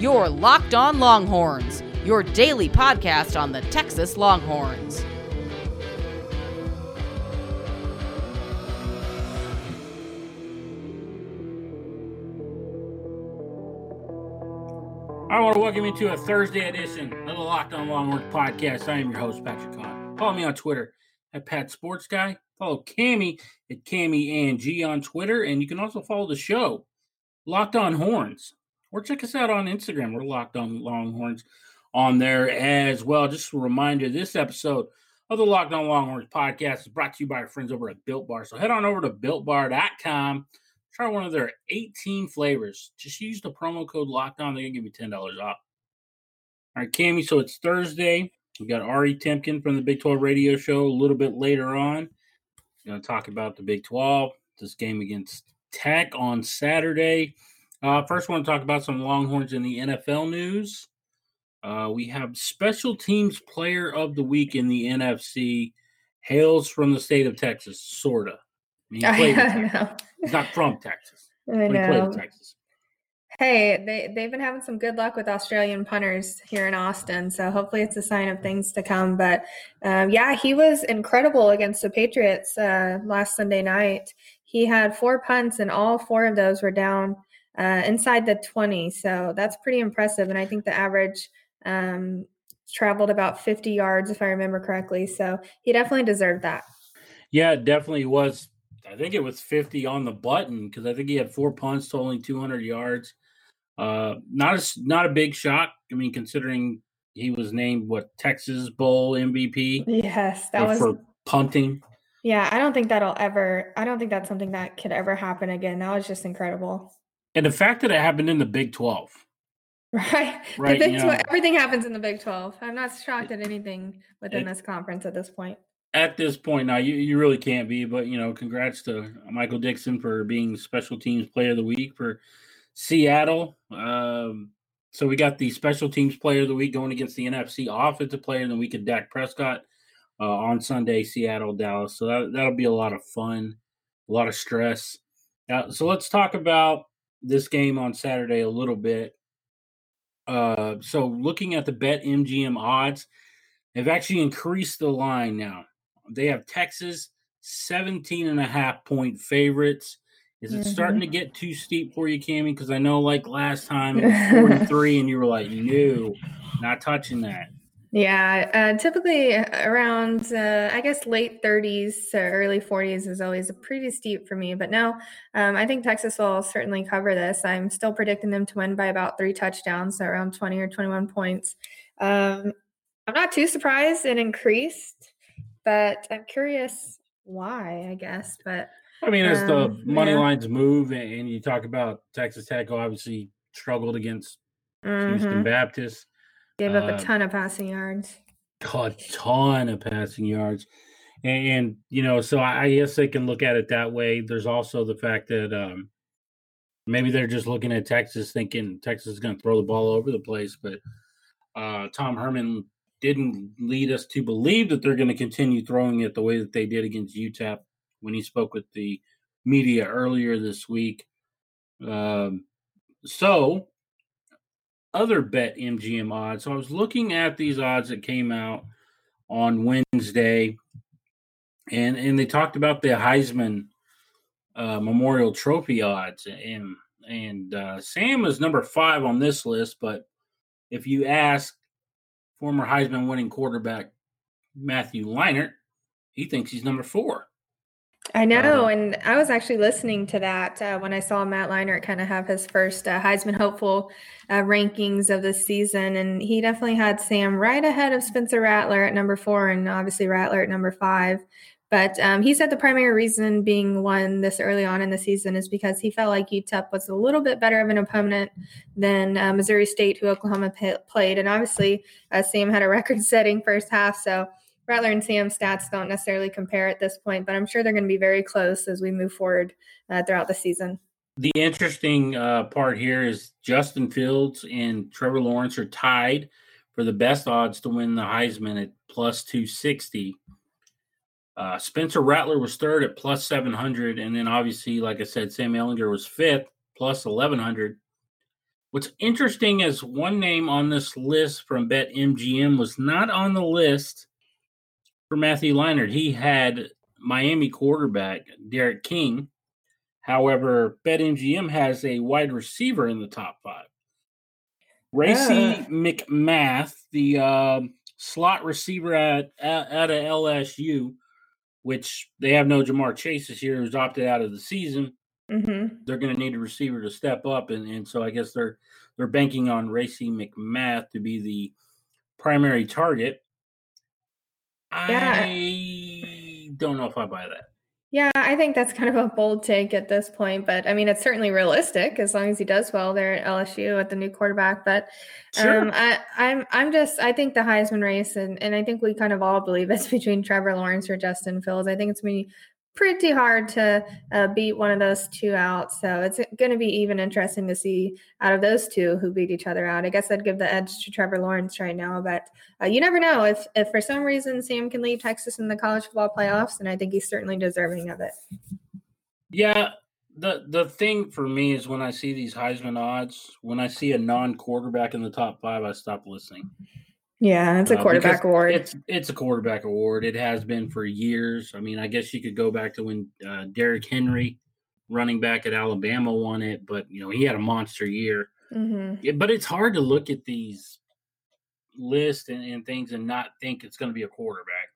Your Locked On Longhorns, your daily podcast on the Texas Longhorns. I want to welcome you to a Thursday edition of the Locked On Longhorns podcast. I am your host, Patrick Kahn. Follow me on Twitter at Pat Sports Guy. Follow Cami at Cami and G on Twitter, and you can also follow the show, Locked On Horns, or check us out on Instagram. We're Locked On Longhorns on there as well. Just a reminder: this episode of the Locked On Longhorns podcast is brought to you by our friends over at Built Bar. So head on over to BuiltBar.com try one of their 18 flavors. Just use the promo code lockdown. They're going to give you $10 off. All right, Cami. So it's Thursday. We got Ari Temkin from the Big 12 radio show a little bit later on. Going to talk about the Big 12, this game against Tech on Saturday. Uh, first, I want to talk about some Longhorns in the NFL news. Uh, we have special teams player of the week in the NFC, hails from the state of Texas, sorta. I mean, he played in Texas. He's not from Texas. I but he know. Texas. Hey, they they've been having some good luck with Australian punters here in Austin, so hopefully it's a sign of things to come. But um, yeah, he was incredible against the Patriots uh, last Sunday night. He had four punts, and all four of those were down uh, inside the twenty. So that's pretty impressive. And I think the average um, traveled about fifty yards, if I remember correctly. So he definitely deserved that. Yeah, definitely was. I think it was 50 on the button because I think he had four punts totaling 200 yards. Uh, not a, not a big shock. I mean, considering he was named what Texas Bowl MVP Yes, that was for punting. Yeah, I don't think that'll ever. I don't think that's something that could ever happen again. That was just incredible, And the fact that it happened in the Big 12. right? Right, The Big you 12 everything happens in the Big Twelve. I'm not shocked at anything within It- this conference at this point. At this point now, you, you really can't be, but you know, congrats to Michael Dickson for being special teams player of the week for Seattle. Um, so we got the special teams player of the week going against the NFC offensive player of the week of Dak Prescott uh, on Sunday, Seattle, Dallas. So that, that'll be a lot of fun, a lot of stress. Uh, so let's talk about this game on Saturday a little bit. Uh, so looking at the Bet MGM odds, they've actually increased the line now. They have Texas 17 and a half point favorites. Is it starting to get too steep for you, Cami? Because I know, like last time, it was 43, and you were like, no, not touching that. Yeah, uh, typically around uh, I guess late 30s or early 40s is always pretty steep for me. But no, um, I think Texas will certainly cover this. I'm still predicting them to win by about three touchdowns, so around 20 or 21 points. Um, I'm not too surprised it increased, but I'm curious why. I guess, but I mean, as the Um, money yeah. lines move, and you talk about Texas Tech, obviously struggled against Houston mhm, Baptist, gave up uh, a ton of passing yards. a ton of passing yards. And, and, you know, so I, I guess they can look at it that way. There's also the fact that um, maybe they're just looking at Texas thinking Texas is going to throw the ball over the place. But uh, Tom Herman didn't lead us to believe that they're going to continue throwing it the way that they did against UTEP when he spoke with the media earlier this week. Um, so, other bet MGM odds. So I was looking at these odds that came out on Wednesday, and and they talked about the Heisman uh, Memorial Trophy odds, and and uh, Sam is number five on this list. But if you ask former Heisman winning quarterback Matthew Leinart, he thinks he's number four. I know, Uh, and I was actually listening to that uh, when I saw Matt Leinart kind of have his first uh, Heisman hopeful uh, rankings of the season, and he definitely had Sam right ahead of Spencer Rattler at number four, and obviously Rattler at number five. But um, he said the primary reason being one this early on in the season is because he felt like UTEP was a little bit better of an opponent than uh, Missouri State, who Oklahoma pa- played, and obviously uh, Sam had a record-setting first half, so. Rattler and Sam's stats don't necessarily compare at this point, but I'm sure they're going to be very close as we move forward uh, throughout the season. The interesting uh, part here is Justin Fields and Trevor Lawrence are tied for the best odds to win the Heisman at plus 260. Uh, Spencer Rattler was third at plus 700. And then obviously, like I said, Sam Ehlinger was fifth, plus 1100. What's interesting is one name on this list from BetMGM was not on the list for Matthew Leinart. He had Miami quarterback D'Eriq King. However, BetMGM has a wide receiver in the top five. Racey uh. McMath, the uh, slot receiver at, at, at a LSU, which they have no Ja'Marr Chase this year, who's opted out of the season. Mm-hmm. They're going to need a receiver to step up, and, and so I guess they're they're banking on Racey McMath to be the primary target. Yeah. I don't know if I buy that. Yeah, I think that's kind of a bold take at this point, but I mean, it's certainly realistic as long as he does well there at LSU at the new quarterback. But sure. um, I, I'm, I'm just, I think the Heisman race, and, and I think we kind of all believe it's between Trevor Lawrence or Justin Fields. I think it's going to be pretty hard to uh, beat one of those two out. So it's going to be even interesting to see out of those two who beat each other out. I guess I'd give the edge to Trevor Lawrence right now, but uh, you never know if if for some reason Sam can lead Texas in the college football playoffs, and I think he's certainly deserving of it. Yeah. The the thing for me is when I see these Heisman odds, when I see a non quarterback in the top five, I stop listening. Yeah, it's a uh, quarterback uh, award. It's it's a quarterback award. It has been for years. I mean, I guess you could go back to when uh, Derrick Henry, running back at Alabama, won it, but you know he had a monster year. Mm-hmm. Yeah, but it's hard to look at these lists and, and things and not think it's going to be a quarterback.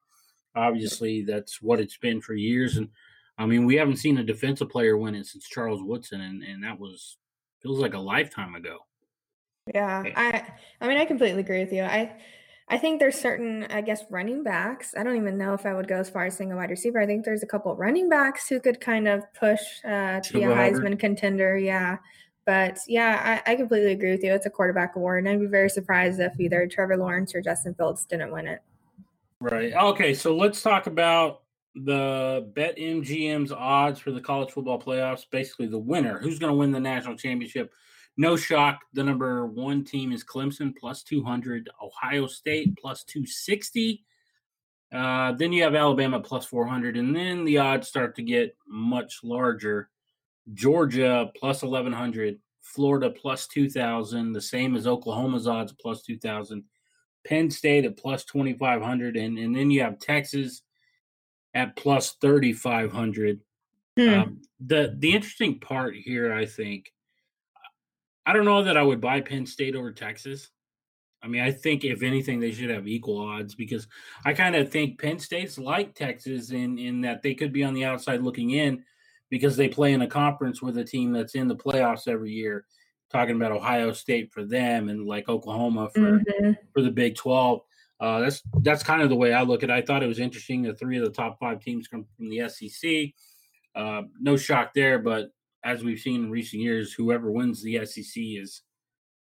Obviously, that's what it's been for years, and I mean we haven't seen a defensive player win it since Charles Woodson, and, and that was feels like a lifetime ago. Yeah, I I mean I completely agree with you. I I think there's certain I guess running backs. I don't even know if I would go as far as saying a wide receiver. I think there's a couple running backs who could kind of push uh, to be a Heisman contender. Yeah. But yeah, I, I completely agree with you. It's a quarterback award, and I'd be very surprised if either Trevor Lawrence or Justin Fields didn't win it. Right. Okay. So let's talk about the BetMGM's odds for the college football playoffs. Basically, the winner. Who's going to win the national championship? No shock. The number one team is Clemson plus 200, Ohio State plus 260. Uh, then you have Alabama plus 400, and then the odds start to get much larger. Georgia plus 1100, Florida plus 2000, the same as Oklahoma's odds plus 2000, Penn State at plus 2500, and, and then you have Texas at plus 3500. Hmm. Um, the the interesting part here, I think, I don't know that I would buy Penn State over Texas. I mean, I think if anything, they should have equal odds because I kind of think Penn State's like Texas in in that they could be on the outside looking in because they play in a conference with a team that's in the playoffs every year. Talking about Ohio State for them and like Oklahoma for mm-hmm. for the Big Twelve. Uh, that's that's kind of the way I look at it. I thought it was interesting that three of the top five teams come from the SEC. Uh, no shock there, but as we've seen in recent years, whoever wins the SEC is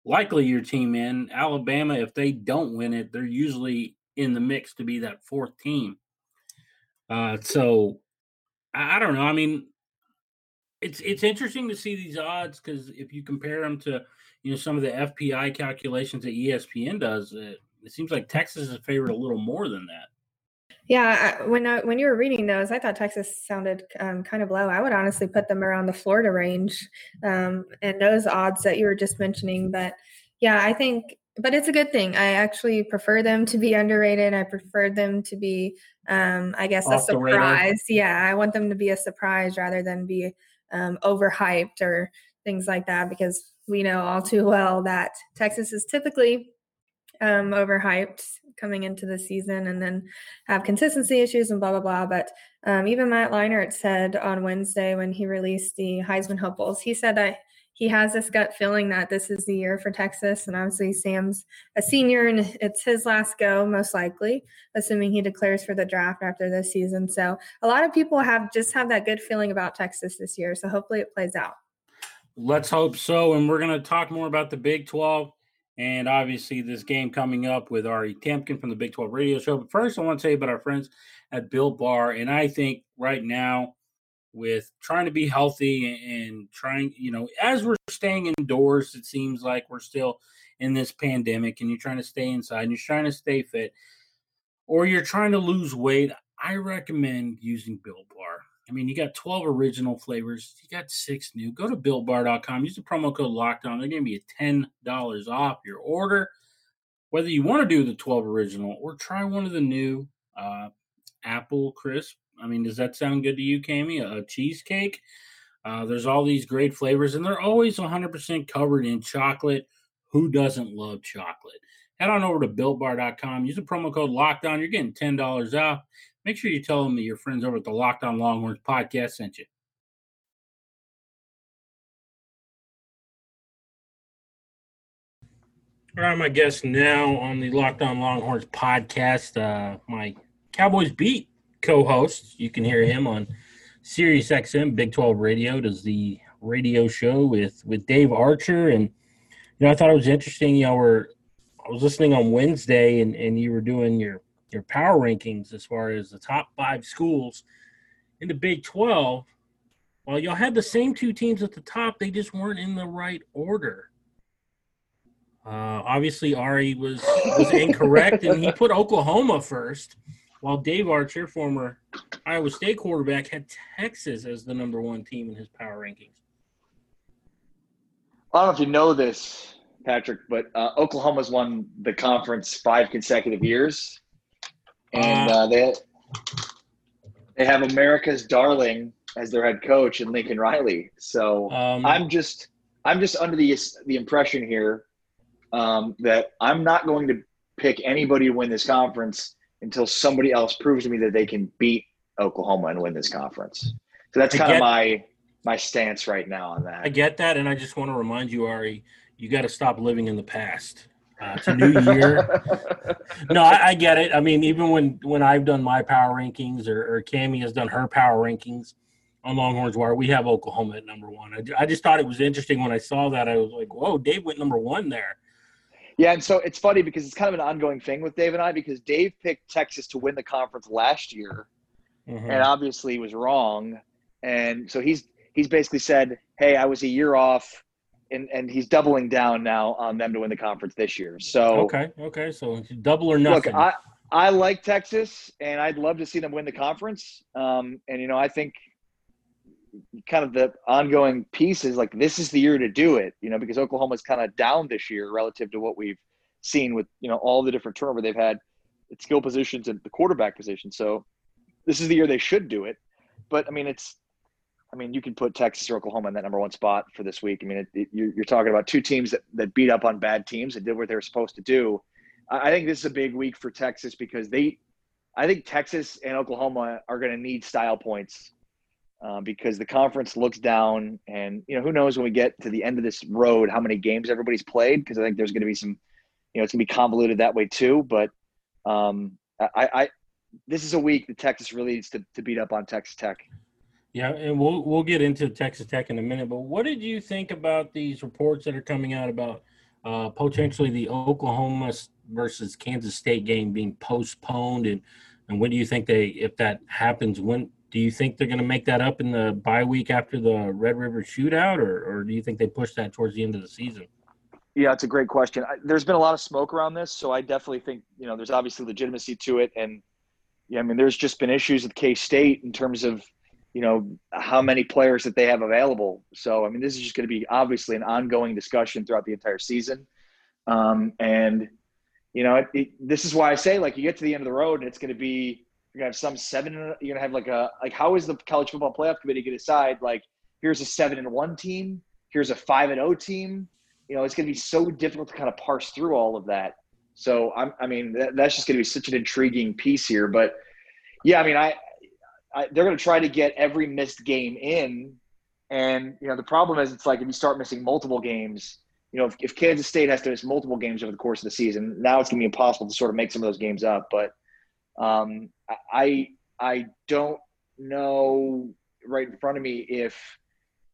likely your team in. Alabama, if they don't win it, they're usually in the mix to be that fourth team. Uh, so I, I don't know. I mean, it's it's interesting to see these odds because if you compare them to you know some of the FPI calculations that ESPN does, it, it seems like Texas is favored a little more than that. Yeah, when I, when you were reading those, I thought Texas sounded um, kind of low. I would honestly put them around the Florida range, um, and those odds that you were just mentioning. But yeah, I think, but it's a good thing. I actually prefer them to be underrated. I prefer them to be, um, I guess, Off a surprise. Yeah, I want them to be a surprise rather than be um, overhyped or things like that, because we know all too well that Texas is typically um, overhyped coming into the season and then have consistency issues and blah blah blah. But um, even Matt Leinart said on Wednesday when he released the Heisman hopefuls, he said that he has this gut feeling that this is the year for Texas. And obviously, Sam's a senior and it's his last go, most likely, assuming he declares for the draft after this season. So a lot of people have just have that good feeling about Texas this year. So hopefully it plays out. Let's hope so. And we're going to talk more about the Big 12 and obviously this game coming up with Ari Temkin from the Big 12 radio show. But first, I want to tell you about our friends at Built Bar. And I think right now, with trying to be healthy and trying, you know, as we're staying indoors, it seems like we're still in this pandemic and you're trying to stay inside and you're trying to stay fit or you're trying to lose weight, I recommend using Built Bar. I mean, you got 12 original flavors. You got six new. Go to builtbar.com. Use the promo code lockdown. They're going to be $10 off your order. Whether you want to do the 12 original or try one of the new uh, apple crisp. I mean, does that sound good to you, Cami? A cheesecake? Uh, there's all these great flavors, and they're always 100% covered in chocolate. Who doesn't love chocolate? Head on over to builtbar.com. Use the promo code lockdown. You're getting $10 off. Make sure you tell them that your friends over at the Locked On Longhorns podcast sent you. All right, my guest now on the Locked On Longhorns podcast, uh, my Cowboys Beat co-host. You can hear him on Sirius XM, Big 12 Radio, does the radio show with with Dave Archer. And you know, I thought it was interesting. You know, we're I was listening on Wednesday, and and you were doing your your power rankings as far as the top five schools in the Big 12. Well, y'all had the same two teams at the top, they just weren't in the right order. Uh, obviously, Ari was was incorrect, and he put Oklahoma first, while Dave Archer, former Iowa State quarterback, had Texas as the number one team in his power rankings. I don't know if you know this, Patrick, but uh, Oklahoma's won the conference five consecutive years and uh, they they have America's darling as their head coach in Lincoln Riley. So um, I'm just I'm just under the the impression here um, that I'm not going to pick anybody to win this conference until somebody else proves to me that they can beat Oklahoma and win this conference. So that's kind of my my stance right now on that. I get that, and I just want to remind you, Ari, you got to stop living in the past. Uh, it's a new year. no, I, I, get it. I mean, even when when I've done my power rankings or, or Cami has done her power rankings on Longhorns Wire, we have Oklahoma at number one. I, I just thought it was interesting when I saw that. I was like, "Whoa, Dave went number one there." Yeah, and so it's funny because it's kind of an ongoing thing with Dave and I because Dave picked Texas to win the conference last year, mm-hmm. and obviously was wrong, and so he's he's basically said, "Hey, I was a year off." And and he's doubling down now on them to win the conference this year. So okay, okay, so double or nothing. Look, I I like Texas, and I'd love to see them win the conference. Um, and you know, I think kind of the ongoing piece is like this is the year to do it. You know, because Oklahoma's kind of down this year relative to what we've seen with you know all the different turnover they've had at skill positions and the quarterback position. So this is the year they should do it. But I mean, it's I mean, you can put Texas or Oklahoma in that number one spot for this week. I mean, it, it, you're, talking about two teams that, that beat up on bad teams and did what they were supposed to do. I, I think this is a big week for Texas because they, I think Texas and Oklahoma are going to need style points um, because the conference looks down, and you know who knows when we get to the end of this road how many games everybody's played because I think there's going to be some, you know, it's going to be convoluted that way too. But um, I, I, this is a week that Texas really needs to, to beat up on Texas Tech. Yeah, and we'll we'll get into Texas Tech in a minute. But what did you think about these reports that are coming out about uh, potentially the Oklahoma versus Kansas State game being postponed, and and when do you think they, if that happens, when do you think they're going to make that up in the bye week after the Red River Shootout, or or do you think they push that towards the end of the season? Yeah, it's a great question. I, there's been a lot of smoke around this, so I definitely think you know there's obviously legitimacy to it, and yeah, I mean there's just been issues with K State in terms of you know how many players that they have available. So I mean, this is just going to be obviously an ongoing discussion throughout the entire season. Um, and you know, it, it, this is why I say like you get to the end of the road and it's going to be you're going to have some seven. You're going to have like a like how is the college football playoff committee going to decide like here's a seven and one team, here's a five and O oh team. You know, it's going to be so difficult to kind of parse through all of that. So I'm, I mean, that, that's just going to be such an intriguing piece here. But yeah, I mean, I I, they're going to try to get every missed game in. And, you know, the problem is it's like if you start missing multiple games, you know, if, if Kansas State has to miss multiple games over the course of the season, now it's going to be impossible to sort of make some of those games up. But um, I, I don't know right in front of me if,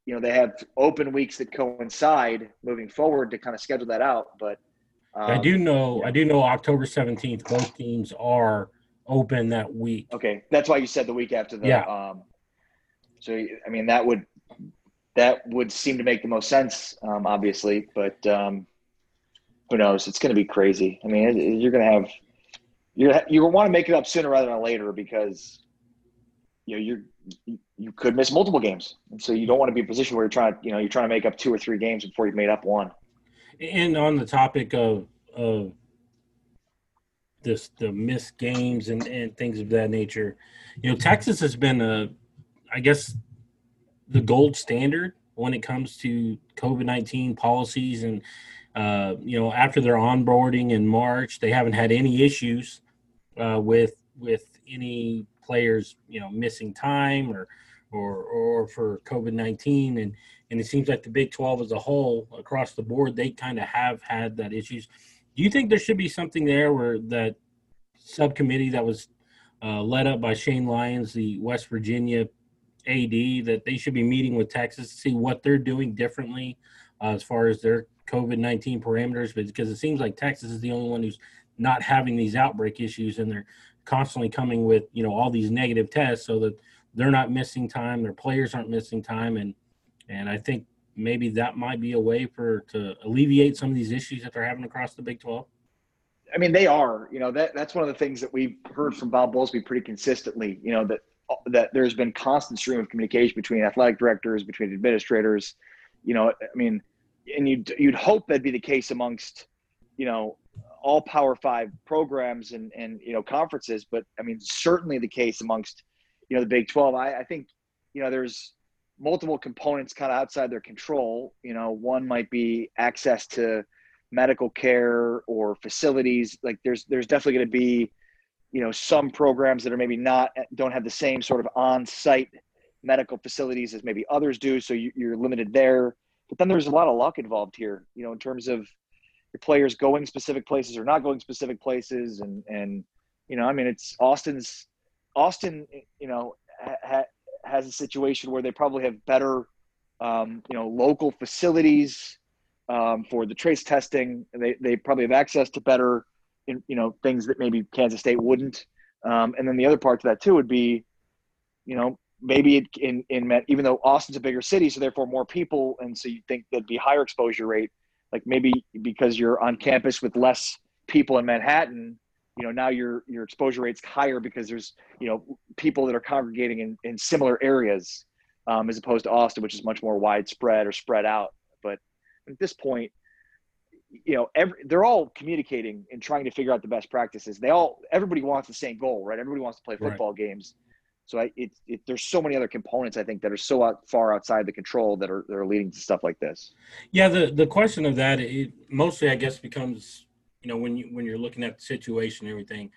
you know, they have open weeks that coincide moving forward to kind of schedule that out. But um, I do know, yeah. I do know October 17th, both teams are open that week. Okay, that's why you said the week after the. Yeah. Um, so I mean that would that would seem to make the most sense, um, obviously, but um, who knows? It's going to be crazy. I mean, you're going to have you you want to make it up sooner rather than later because you know you're you could miss multiple games, and so you don't want to be in a position where you're trying to, you know, you're trying to make up two or three games before you've made up one. And on the topic of of this the missed games and, and things of that nature, you know, Texas has been a, I guess, the gold standard when it comes to COVID nineteen policies and. Uh, you know, after their onboarding in March, they haven't had any issues uh, with with any players, you know, missing time or or or for COVID nineteen, and and it seems like the Big Twelve as a whole across the board they kind of have had that issues. Do you think there should be something there where that subcommittee that was uh, led up by Shane Lyons, the West Virginia AD, that they should be meeting with Texas to see what they're doing differently uh, as far as their COVID nineteen parameters? Because it seems like Texas is the only one who's not having these outbreak issues, and they're constantly coming with you know all these negative tests so that they're not missing time their players aren't missing time and and i think maybe that might be a way for to alleviate some of these issues that they're having across the big 12 i mean they are you know that that's one of the things that we've heard from bob bowlsby pretty consistently you know that that there's been constant stream of communication between athletic directors between administrators you know i mean and you'd you'd hope that'd be the case amongst you know all Power Five programs and and you know conferences, but I mean certainly the case amongst you know the Big Twelve. I, I think you know there's multiple components kind of outside their control. You know, one might be access to medical care or facilities. Like there's there's definitely going to be you know some programs that are maybe not don't have the same sort of on-site medical facilities as maybe others do so you, you're limited there but then there's a lot of luck involved here you know in terms of your players going specific places or not going specific places and and you know i mean it's austin's austin you know has a situation where they probably have better um, you know local facilities um, for the trace testing. They, they probably have access to better you know things that maybe kansas state wouldn't. Um, and then the other part to that too would be you know maybe it, in in even though austin's a bigger city so therefore more people and so you think there'd be higher exposure rate like maybe because you're on campus with less people in Manhattan, you know, now your your exposure rate's higher because there's you know people that are congregating in, in similar areas um, as opposed to Austin, which is much more widespread or spread out. But at this point, you know, every, they're all communicating and trying to figure out the best practices. They all everybody wants the same goal, right? Everybody wants to play football right. games. So I, it, it, there's so many other components I think that are so out, far outside the control that are that are leading to stuff like this. Yeah, the the question of that it mostly I guess becomes you know when you when you're looking at the situation and everything,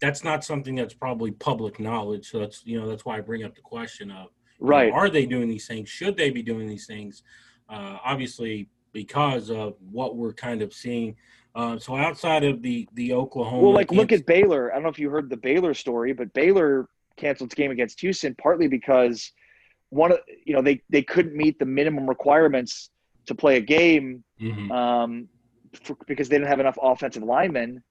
that's not something that's probably public knowledge. So that's you know that's why I bring up the question of right know, are they doing these things? Should they be doing these things? Uh, obviously, because of what we're kind of seeing. Uh, so outside of the the Oklahoma, well, like look at Baylor. I don't know if you heard the Baylor story, but Baylor canceled its game against Houston, partly because one of you know they they couldn't meet the minimum requirements to play a game mm-hmm. um, for, because they didn't have enough offensive linemen,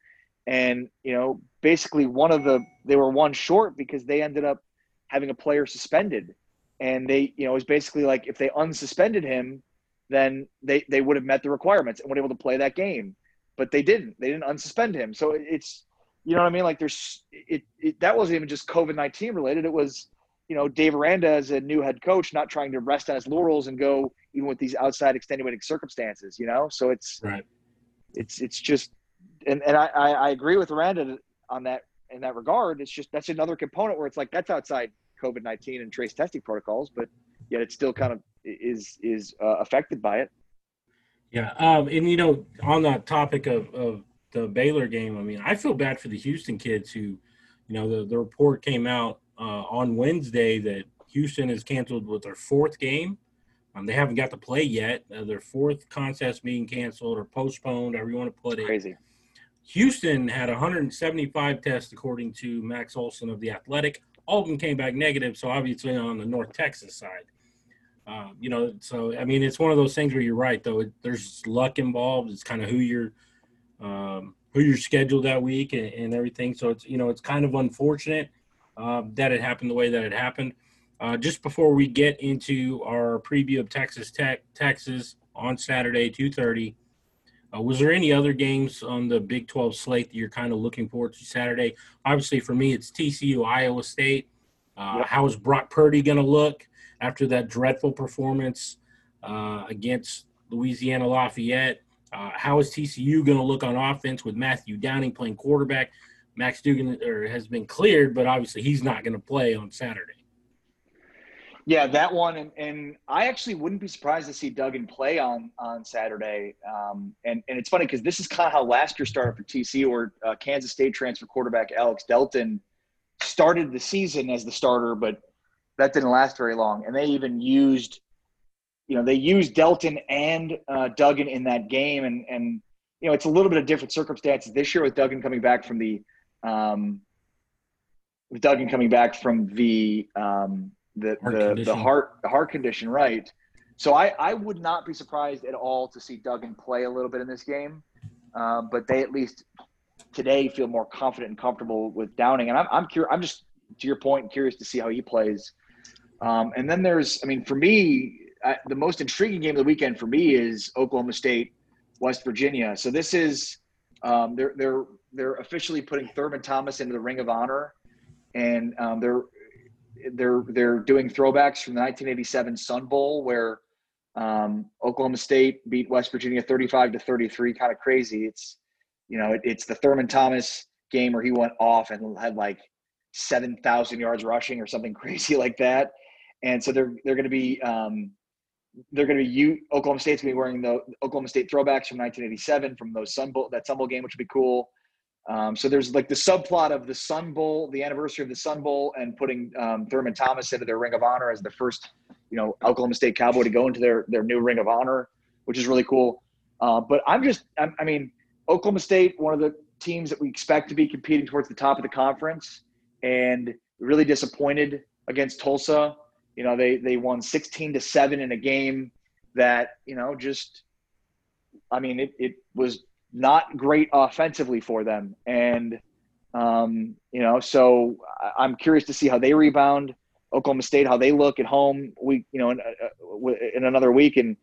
and you know basically one of the they were one short because they ended up having a player suspended, and they you know it was basically like if they unsuspended him, then they they would have met the requirements and would able to play that game, but they didn't. They didn't unsuspend him, so it's you know what I mean? Like there's it, it that wasn't even just COVID nineteen related. It was you know Dave Aranda as a new head coach not trying to rest on his laurels and go even with these outside extenuating circumstances. You know, so it's right. It's it's just and and I I agree with Aranda on that in that regard. It's just that's another component where it's like that's outside COVID nineteen and trace testing protocols, but yet it still kind of is is uh, affected by it. Yeah, um, and you know, on that topic of, of the Baylor game, I mean, I feel bad for the Houston kids who, you know, the, the report came out uh, on Wednesday that Houston has canceled with their fourth game. Um, they haven't got to play yet. Uh, their fourth contest being canceled or postponed, however you want to put it. Crazy. Houston had 175 tests, according to Max Olson of the Athletic. All of them came back negative, so obviously on the North Texas side. Uh, you know, so I mean, it's one of those things where you're right, though. It, there's luck involved. It's kind of who you're – um, who you're scheduled that week and, and, everything. So it's you know it's kind of unfortunate uh, that it happened the way that it happened. Uh, just before we get into our preview of Texas Tech, Texas on Saturday, two thirty. Uh, was there any other games on the Big 12 slate that you're kind of looking forward to Saturday? Obviously, for me, it's TCU, Iowa State. Uh, Yep. How is Brock Purdy going to look after that dreadful performance uh, against Louisiana Lafayette? Uh, how is TCU going to look on offense with Matthew Downing playing quarterback? Max Duggan or has been cleared, but obviously he's not going to play on Saturday. Yeah, that one, and, and I actually wouldn't be surprised to see Duggan play on on Saturday. Um, and and it's funny because this is kind of how last year started for TCU, or uh, Kansas State transfer quarterback Alex Delton started the season as the starter, but that didn't last very long. And they even used, you know, they used Delton and uh, Duggan in that game, and and you know it's a little bit of different circumstances this year with Duggan coming back from the, um, with Duggan coming back from the. Um, the Heart the, the condition. heart the heart condition, right? So I, I would not be surprised at all to see Duggan play a little bit in this game, um, but they at least today feel more confident and comfortable with Downing. And I'm I'm curious. I'm just to your point, curious to see how he plays. Um, and then there's, I mean, for me, I, the most intriguing game of the weekend for me is Oklahoma State, West Virginia. So this is um, they're they're they're officially putting Thurman Thomas into the Ring of Honor, and um, they're they're they're doing throwbacks from the 1987 Sun Bowl where um, Oklahoma State beat West Virginia 35 to 33. Kind of crazy. It's you know it, it's the Thurman Thomas game where he went off and had like 7,000 yards rushing or something crazy like that. And so they're they're going to be um, they're going to be you Oklahoma State's going to be wearing the Oklahoma State throwbacks from 1987 from those Sun Bowl that Sun Bowl game, which would be cool. Um, so there's like the subplot of the Sun Bowl, the anniversary of the Sun Bowl, and putting um, Thurman Thomas into their Ring of Honor as the first, you know, Oklahoma State Cowboy to go into their their new Ring of Honor, which is really cool. Uh, but I'm just, I'm, I mean, Oklahoma State, one of the teams that we expect to be competing towards the top of the conference, and really disappointed against Tulsa. You know, they they won 16 to seven in a game that you know just, I mean, it it was not great offensively for them. And, um, you know, so I'm curious to see how they rebound. Oklahoma State, how they look at home. We, you know, in, uh, in another week, and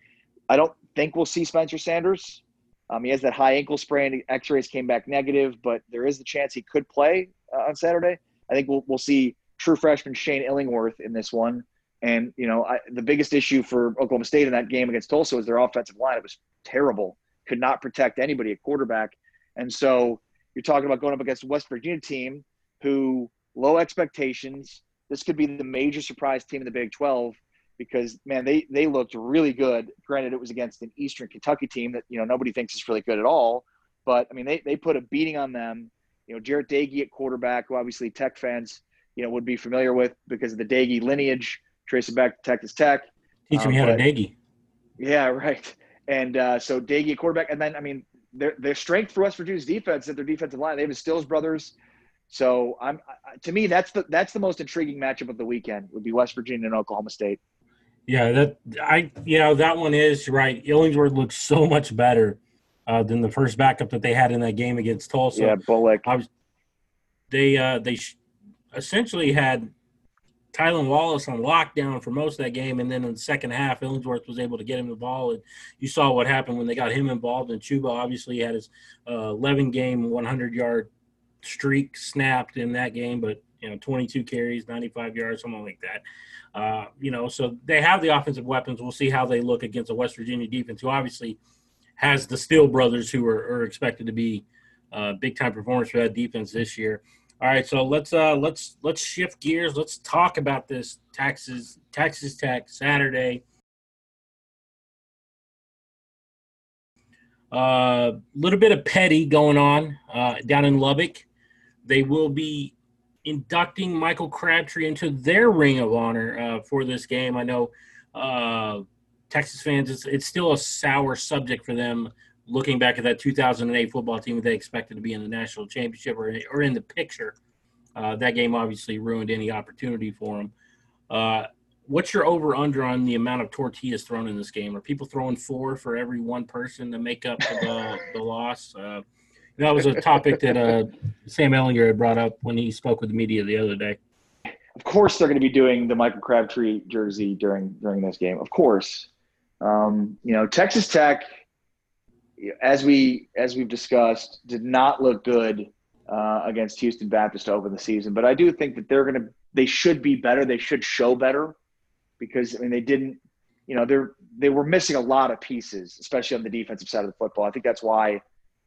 I don't think we'll see Spencer Sanders. Um, he has that high ankle sprain. X-rays came back negative, but there is the chance he could play uh, on Saturday. I think we'll we'll see true freshman Shane Illingworth in this one. And you know, I, the biggest issue for Oklahoma State in that game against Tulsa was their offensive line. It was terrible could not protect anybody at quarterback. And so you're talking about going up against a West Virginia team who low expectations. This could be the major surprise team in the Big 12 because man, they they looked really good. Granted, it was against an Eastern Kentucky team that you know nobody thinks is really good at all. But I mean, they they put a beating on them. You know, Jarret Doege at quarterback, who obviously Tech fans you know would be familiar with because of the Doege lineage, tracing back to Texas Tech. Teach Um, me how to but- diggy. Yeah, right. And uh, so Doege at quarterback, and then I mean their their strength for West Virginia's defense is their defensive line. They have the Stills brothers. So I'm to me that's the that's the most intriguing matchup of the weekend would be West Virginia and Oklahoma State. Yeah, that I you know that one is right. Illingsworth looks so much better uh, than the first backup that they had in that game against Tulsa. yeah, Bullock. I was, they uh, they sh- essentially had Tylan Wallace on lockdown for most of that game, and then in the second half, Illingsworth was able to get him the ball, and you saw what happened when they got him involved. And Chuba obviously had his uh, 11 game, 100 yard streak snapped in that game, but you know, 22 carries, 95 yards, something like that. Uh, you know, so they have the offensive weapons. We'll see how they look against a West Virginia defense, who obviously has the Steele brothers, who are, are expected to be uh, big time performers for that defense this year. All right, so let's uh, let's let's shift gears. Let's talk about this Texas Texas Tech Saturday. A uh, little bit of petty going on uh, down in Lubbock. They will be inducting Michael Crabtree into their Ring of Honor uh, for this game. I know uh, Texas fans, it's, it's still a sour subject for them looking back at that 2008 football team that they expected to be in the national championship or, or in the picture. Uh, that game obviously ruined any opportunity for them. Uh, what's your over under on the amount of tortillas thrown in this game? Are people throwing four for every one person to make up for the, the loss? Uh, that was a topic that uh, Sam Ehlinger had brought up when he spoke with the media the other day. Of course, they're going to be doing the Michael Crabtree jersey during during this game. Of course, um, you know Texas Tech, as we as we've discussed, did not look good uh, against Houston Baptist to open the season. But I do think that they're going to, they should be better. They should show better because I mean they didn't, you know, they're they were missing a lot of pieces, especially on the defensive side of the football. I think that's why,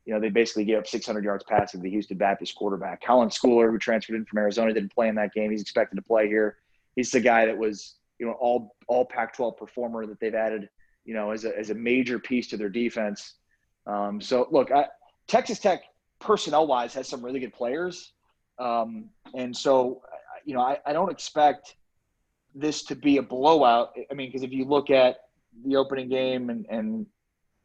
you know, they basically gave up 600 yards passing to the Houston Baptist quarterback. Colin Schooler, who transferred in from Arizona, didn't play in that game. He's expected to play here. He's the guy that was, you know, all all Pac-12 performer that they've added, you know, as a as a major piece to their defense. Um, so look, I, Texas Tech personnel wise has some really good players. Um, and so, you know, I, I, don't expect this to be a blowout. I mean, because if you look at the opening game and, and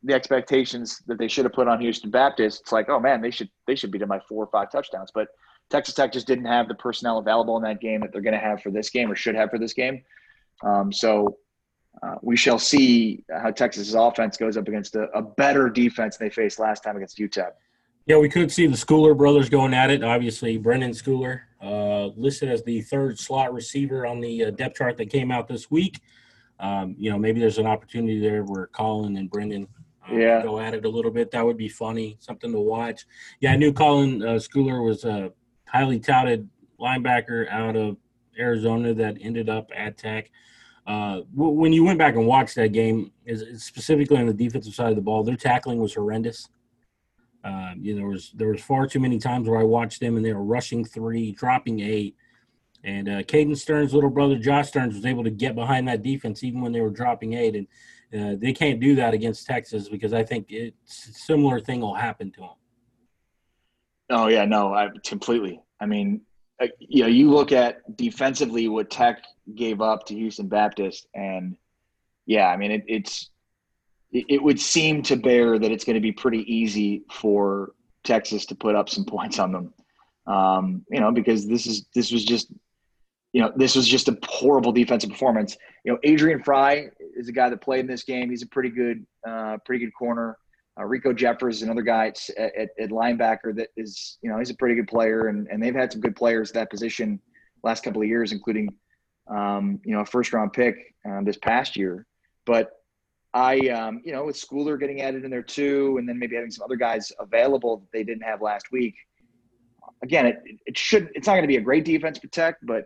the expectations that they should have put on Houston Baptist, it's like, oh man, they should they should beat them by four or five touchdowns. But Texas Tech just didn't have the personnel available in that game that they're going to have for this game or should have for this game. Um, so uh, we shall see how Texas's offense goes up against a, a better defense they faced last time against UTEP. Yeah, we could see the Schooler brothers going at it. Obviously, Brenden Schooler uh, listed as the third slot receiver on the uh, depth chart that came out this week. Um, you know, maybe there's an opportunity there where Colin and Brendan uh, yeah. go at it a little bit. That would be funny, something to watch. Yeah, I knew Colin uh, Schooler was a highly touted linebacker out of Arizona that ended up at Tech. Uh, when you went back and watched that game, specifically on the defensive side of the ball, their tackling was horrendous. Uh, you know, there was there was far too many times where I watched them and they were rushing three, dropping eight, and uh, Caden Stern's little brother Josh Sterns was able to get behind that defense even when they were dropping eight, and uh, they can't do that against Texas because I think it's a similar thing will happen to them. Oh yeah, no, I completely. I mean, uh, you know, you look at defensively what Tech gave up to Houston Baptist, and yeah, I mean, it, it's it would seem to bear that it's going to be pretty easy for Texas to put up some points on them. Um, you know, because this is this was just you know this was just a horrible defensive performance. You know, Adrian Frye is a guy that played in this game. He's a pretty good uh, pretty good corner. Uh, Riko Jeffers is another guy at, at, at, linebacker that is you know he's a pretty good player, and and they've had some good players at that position last couple of years, including um, you know a first round pick uh, this past year. But I, um, you know, with Schooler getting added in there too, and then maybe having some other guys available that they didn't have last week. Again, it, it should it's not going to be a great defense protect, but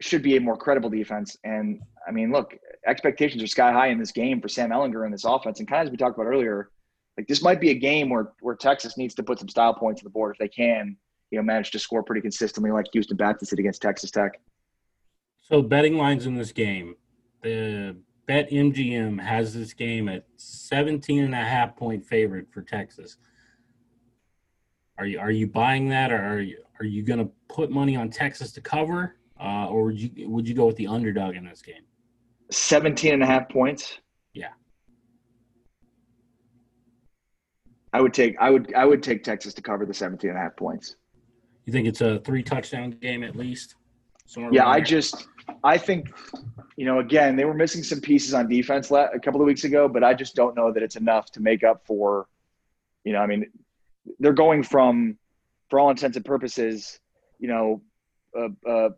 should be a more credible defense. And I mean, look, expectations are sky high in this game for Sam Ehlinger in this offense. And kind of as we talked about earlier, like this might be a game where where Texas needs to put some style points on the board if they can, you know, manage to score pretty consistently like Houston Baptist did against Texas Tech. So betting lines in this game, the Bet MGM has this game at 17 and a half point favorite for Texas. Are you are you buying that, or are you are you going to put money on Texas to cover, uh, or would you would you go with the underdog in this game? 17 and a half points. Yeah. I would take I would I would take Texas to cover the 17 and a half points. You think it's a three touchdown game at least? yeah, I just I think you know again they were missing some pieces on defense a couple of weeks ago, but I just don't know that it's enough to make up for. You know, I mean, they're going from, for all intents and purposes, you know, a, a,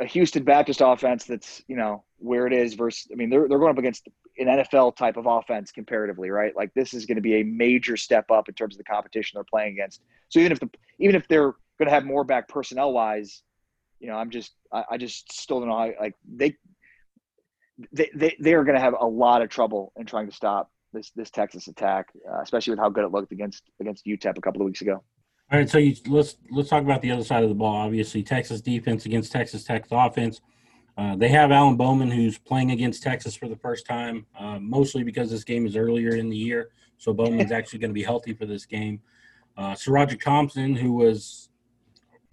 a Houston Baptist offense that's you know where it is versus. I mean, they're they're going up against an NFL type of offense comparatively, right? Like this is going to be a major step up in terms of the competition they're playing against. So even if the even if they're going to have more back personnel wise, you know, I'm just, I, I just still don't know how, like, they, they, they, they are going to have a lot of trouble in trying to stop this, this Texas attack, uh, especially with how good it looked against, against UTEP a couple of weeks ago. All right, so you, let's let's talk about the other side of the ball. Obviously, Texas defense against Texas Tech's offense. Uh, they have Alan Bowman, who's playing against Texas for the first time, uh, mostly because this game is earlier in the year. So Bowman's actually going to be healthy for this game. Uh, SaRodorick Thompson, who was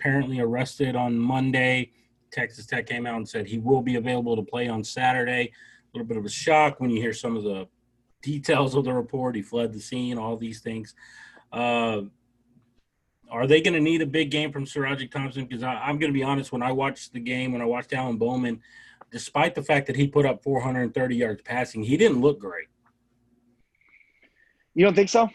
apparently arrested on Monday. Texas Tech came out and said he will be available to play on Saturday. A little bit of a shock when you hear some of the details of the report. He fled the scene, all these things. Uh, are they going to need a big game from SaRodorick Thompson? Because I'm going to be honest, when I watched the game, when I watched Alan Bowman, despite the fact that he put up 430 yards passing, he didn't look great. You don't think so?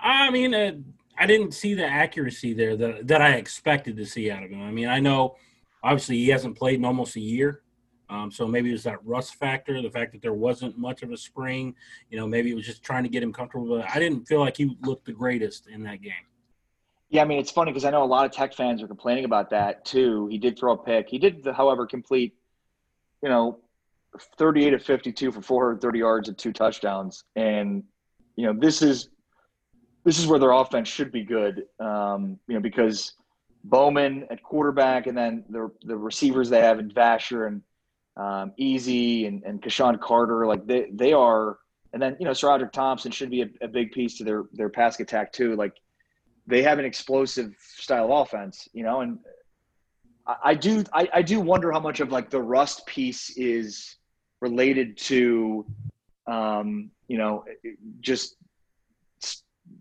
I mean, uh, I didn't see the accuracy there that that I expected to see out of him. I mean, I know obviously he hasn't played in almost a year, um, so maybe it was that rust factor, the fact that there wasn't much of a spring. You know, maybe it was just trying to get him comfortable. But I didn't feel like he looked the greatest in that game. Yeah, I mean it's funny because I know a lot of Tech fans are complaining about that too. He did throw a pick. He did, however, complete, you know, 38 of 52 for 430 yards and two touchdowns. And you know, this is this is where their offense should be good. Um, you know, because Bowman at quarterback, and then the the receivers they have in Vasher and um, Easy and and KeSean Carter, like they they are. And then you know, SaRodorick Thompson should be a, a big piece to their their pass attack too. Like they have an explosive style of offense, you know, and I, I do I, I do wonder how much of like the rust piece is related to um, you know just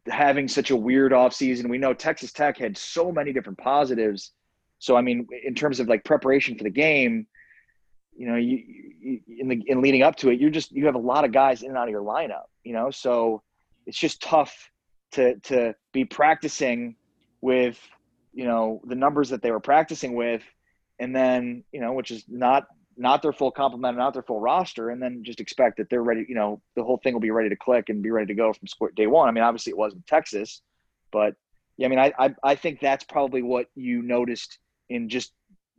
having such a weird offseason. We know Texas Tech had so many different positives. So I mean, in terms of like preparation for the game, you know, you, you in the in leading up to it, you're just you have a lot of guys in and out of your lineup, you know, so it's just tough to to be practicing with you know the numbers that they were practicing with and then you know which is not not their full complement not their full roster and then just expect that they're ready you know the whole thing will be ready to click and be ready to go from square day one i mean obviously it wasn't texas but yeah i mean i i, I think that's probably what you noticed in just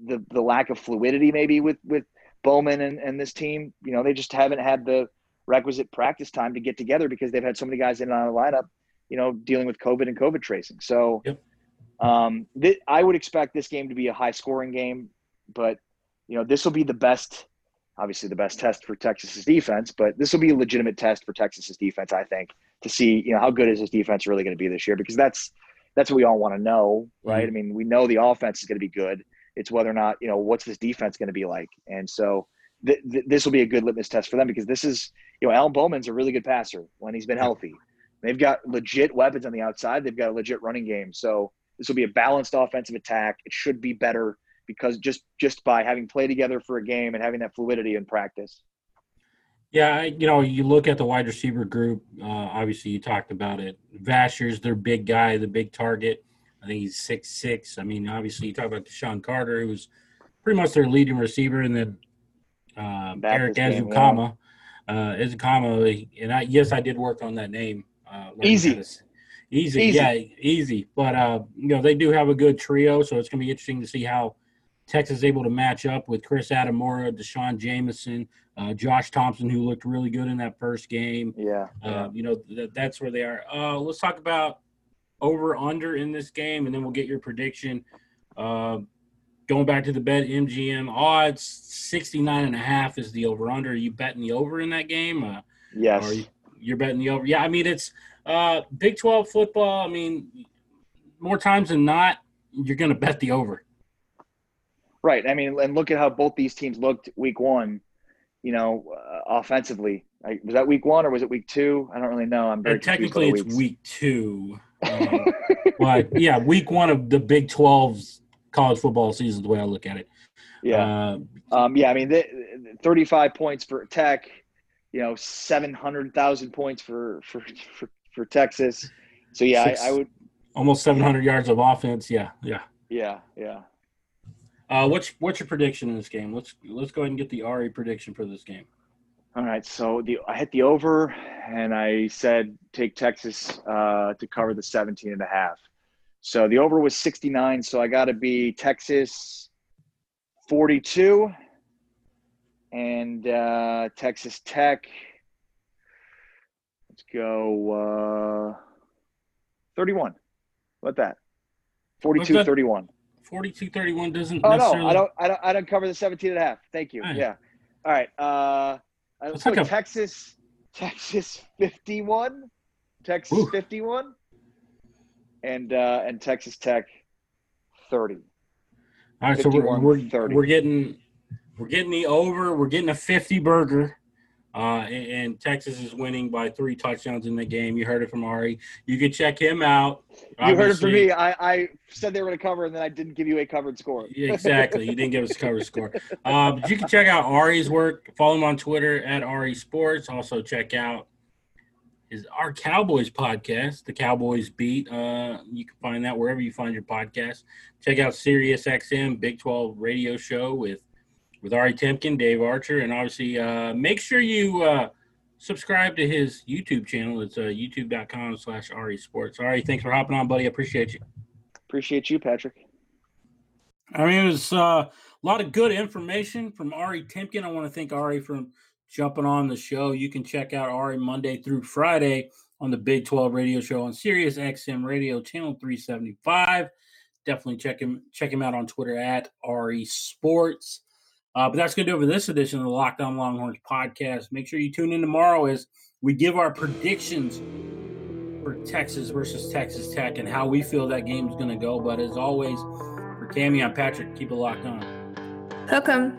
the the lack of fluidity maybe with with bowman and, and this team you know they just haven't had the requisite practice time to get together because they've had so many guys in and out of the lineup you know, dealing with COVID and COVID tracing. So yep. um, th- I would expect this game to be a high scoring game, but you know, this will be the best, obviously the best test for Texas's defense, but this will be a legitimate test for Texas's defense, I think, to see, you know, how good is his defense really going to be this year? Because that's, that's what we all want to know, right? Mm-hmm. I mean, we know the offense is going to be good. It's whether or not, you know, what's this defense going to be like? And so th- th- this will be a good litmus test for them because this is, you know, Alan Bowman's a really good passer when he's been healthy. They've got legit weapons on the outside. They've got a legit running game. So this will be a balanced offensive attack. It should be better because just just by having played together for a game and having that fluidity in practice. Yeah, you know, you look at the wide receiver group. Uh, obviously, you talked about it. Vasher's their big guy, the big target. I think he's six six. I mean, obviously, you talk about KeSean Carter, who's pretty much their leading receiver, and then uh, Erik Ezukanma. Yeah. Uh, Ezukanma, and I, yes, I did work on that name uh, easy. easy, easy, yeah, easy. But uh, you know they do have a good trio, so it's going to be interesting to see how Texas is able to match up with Chris Adimora, D'Shawn Jamison, uh, Josh Thompson, who looked really good in that first game. Yeah, uh, you know th- that's where they are. Uh, let's talk about over under in this game, and then we'll get your prediction. Uh, going back to the bet MGM odds 69 and a half is the over under. Are you betting the over in that game? Uh, yes. You, you're betting the over. Yeah, I mean it's uh, Big Twelve football. I mean, more times than not, you're going to bet the over. Right. I mean, and look at how both these teams looked week one. You know, uh, offensively, I, was that week one or was it week two? I don't really know. I'm very technically it's week two, um, but yeah, week one of the Big 12's college football season. The way I look at it. Yeah. Uh, um, yeah. I mean, the, 35 points for Tech you know, seven hundred thousand points for for for, for Texas. So yeah, Six, I, I, would almost seven hundred yards of offense. Yeah, yeah, yeah, yeah. Uh, what's what's your prediction in this game? Let's let's go ahead and get the Ari prediction for this game. All right, so the I hit the over, and I said take Texas uh, to cover the 17 and a half. So the over was 69, so I got to be Texas 42 and uh, Texas Tech. Let's go uh, 31. What that? 42 31. 42 31 doesn't Oh necessarily... no, I don't I don't I don't cover the 17 and a half. Thank you. Right. Yeah. All right. Uh let's go Texas Texas 51. Texas Ooh. 51 and uh and Texas Tech 30. All right, so we're we're, we're getting we're getting the over. We're getting a 50 burger. Uh, and, and, Texas is winning by three touchdowns in the game. You heard it from Ari. You can check him out. You heard it from me. I, I said they were going to cover, and then I didn't give you a covered score. exactly. You didn't give us a covered score. Uh, but you can check out Ari's work. Follow him on Twitter at Ari Sports. Also, check out his our Cowboys podcast, the Cowboys Beat. Uh, you can find that wherever you find your podcast. Check out Sirius XM Big 12 radio show with with Ari Temkin, Dave Archer, and obviously uh, make sure you uh, subscribe to his YouTube channel. It's uh, youtube.com slash Ari Sports. Ari, thanks for hopping on, buddy. I appreciate you. Appreciate you, Patrick. I mean, it was uh, a lot of good information from Ari Temkin. I want to thank Ari for jumping on the show. You can check out Ari Monday through Friday on the Big 12 radio show on Sirius XM Radio Channel 375. Definitely check him check him out on Twitter at Ari Sports. Uh, but that's going to do it for this edition of the Locked On Longhorns podcast. Make sure you tune in tomorrow as we give our predictions for Texas versus Texas Tech and how we feel that game is going to go. But as always, for Cami, I'm Patrick. Keep it locked on. Hook 'em.